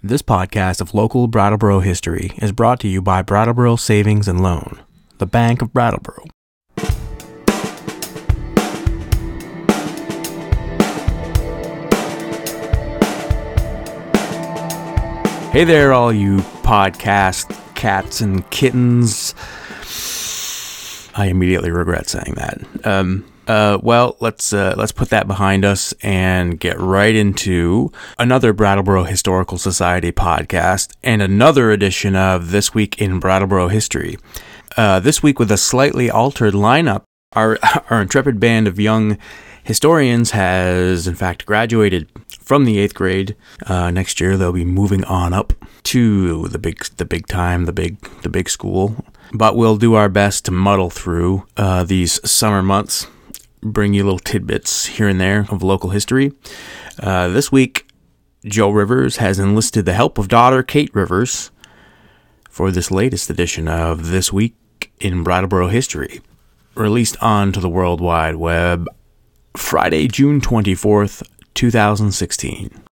This podcast of local Brattleboro history is brought to you by Brattleboro Savings and Loan, the Bank of Brattleboro. Hey there, all you podcast cats and kittens. I immediately regret saying that. Um, uh, well, let's uh, let's put that behind us and get right into another Brattleboro Historical Society podcast and another edition of This Week in Brattleboro History. Uh, this week with a slightly altered lineup, our our intrepid band of young historians has in fact graduated from the eighth grade. Uh, next year they'll be moving on up to the big the big time, the big the big school. But we'll do our best to muddle through uh, these summer months bring you little tidbits here and there of local history. Uh, this week, Joe Rivers has enlisted the help of daughter Kate Rivers for this latest edition of This Week in Brattleboro History, released onto the World Wide Web Friday, June 24th, 2016.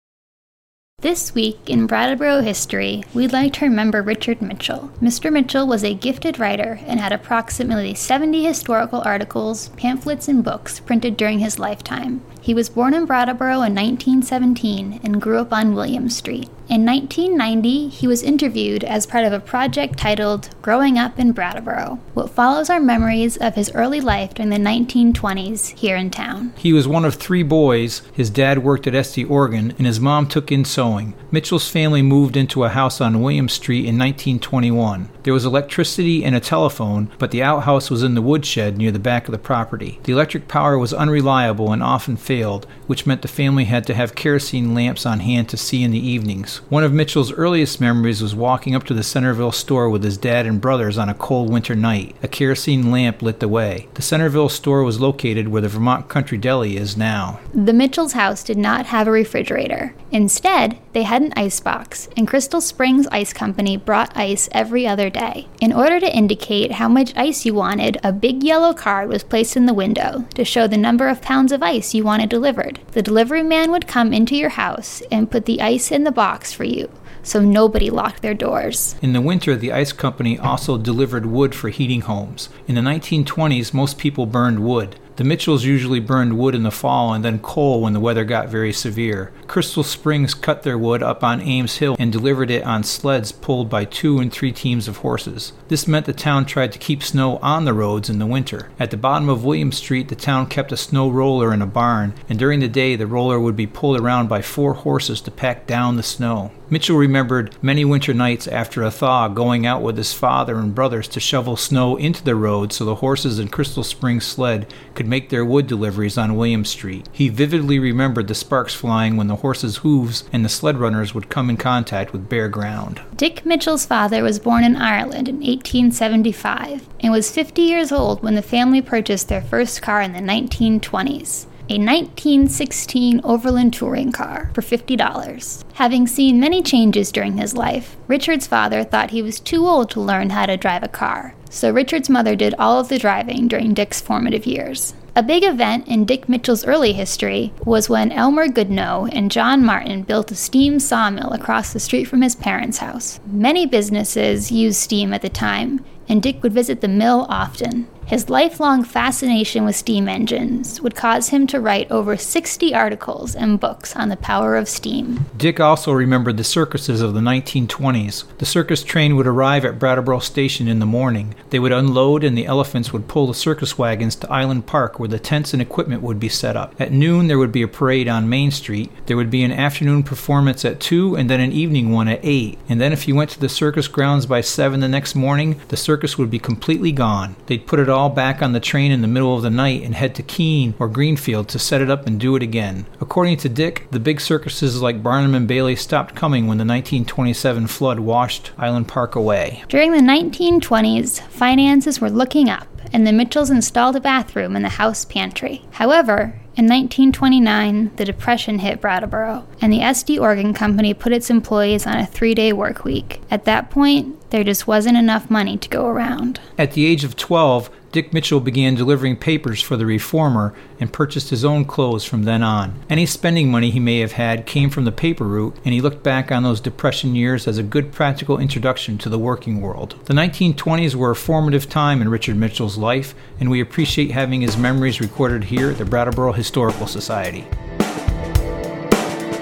This week in Brattleboro history, we'd like to remember Richard Mitchell. Mr. Mitchell was a gifted writer and had approximately 70 historical articles, pamphlets, and books printed during his lifetime. He was born in Brattleboro in 1917 and grew up on William Street. In 1990, he was interviewed as part of a project titled Growing Up in Brattleboro. What follows are memories of his early life during the 1920s here in town. He was one of three boys. His dad worked at Estey Organ, and his mom took in sewing. Mitchell's family moved into a house on William Street in 1921. There was electricity and a telephone, but the outhouse was in the woodshed near the back of the property. The electric power was unreliable and often failed, which meant the family had to have kerosene lamps on hand to see in the evenings. One of Mitchell's earliest memories was walking up to the Centerville store with his dad and brothers on a cold winter night. A kerosene lamp lit the way. The Centerville store was located where the Vermont Country Deli is now. The Mitchell's house did not have a refrigerator. Instead, they had an ice box, and Crystal Springs Ice Company brought ice every other day. In order to indicate how much ice you wanted, a big yellow card was placed in the window to show the number of pounds of ice you wanted delivered. The delivery man would come into your house and put the ice in the box for you so nobody locked their doors. In the winter, the ice company also delivered wood for heating homes. In the 1920s, most people burned wood. The Mitchells usually burned wood in the fall and then coal when the weather got very severe. Crystal Springs cut their wood up on Ames Hill and delivered it on sleds pulled by two and three teams of horses. This meant the town tried to keep snow on the roads in the winter. At the bottom of William Street, the town kept a snow roller in a barn, and during the day, the roller would be pulled around by four horses to pack down the snow. Mitchell remembered many winter nights after a thaw going out with his father and brothers to shovel snow into the road so the horses in Crystal Springs sled could make their wood deliveries on William Street. He vividly remembered the sparks flying when the horses' hooves and the sled runners would come in contact with bare ground. Dick Mitchell's father was born in Ireland in 1875 and was 50 years old when the family purchased their first car in the 1920s a 1916 Overland touring car for $50. Having seen many changes during his life, Richard's father thought he was too old to learn how to drive a car, so Richard's mother did all of the driving during Dick's formative years. A big event in Dick Mitchell's early history was when Elmer Goodnow and John Martin built a steam sawmill across the street from his parents' house. Many businesses used steam at the time, and Dick would visit the mill often. His lifelong fascination with steam engines would cause him to write over 60 articles and books on the power of steam. Dick also remembered the circuses of the 1920s. The circus train would arrive at Brattleboro Station in the morning. They would unload, and the elephants would pull the circus wagons to Island Park, where the tents and equipment would be set up. At noon, there would be a parade on Main Street. There would be an afternoon performance at 2 and then an evening one at 8. And then, if you went to the circus grounds by 7 the next morning, the circus would be completely gone. They'd put it all back on the train in the middle of the night and head to Keene or Greenfield to set it up and do it again. According to Dick, the big circuses like Barnum and Bailey stopped coming when the 1927 flood washed Island Park away. During the 1920s, finances were looking up, and the Mitchells installed a bathroom in the house pantry. However, in 1929, the Depression hit Brattleboro, and the Estey Organ Company put its employees on a three day work week. At that point, there just wasn't enough money to go around. At the age of 12, Dick Mitchell began delivering papers for the Reformer and purchased his own clothes from then on. Any spending money he may have had came from the paper route, and he looked back on those Depression years as a good practical introduction to the working world. The 1920s were a formative time in Richard Mitchell's life, and we appreciate having his memories recorded here at the Brattleboro Historical Society.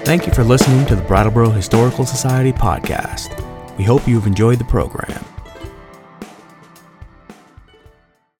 Thank you for listening to the Brattleboro Historical Society podcast. We hope you've enjoyed the program.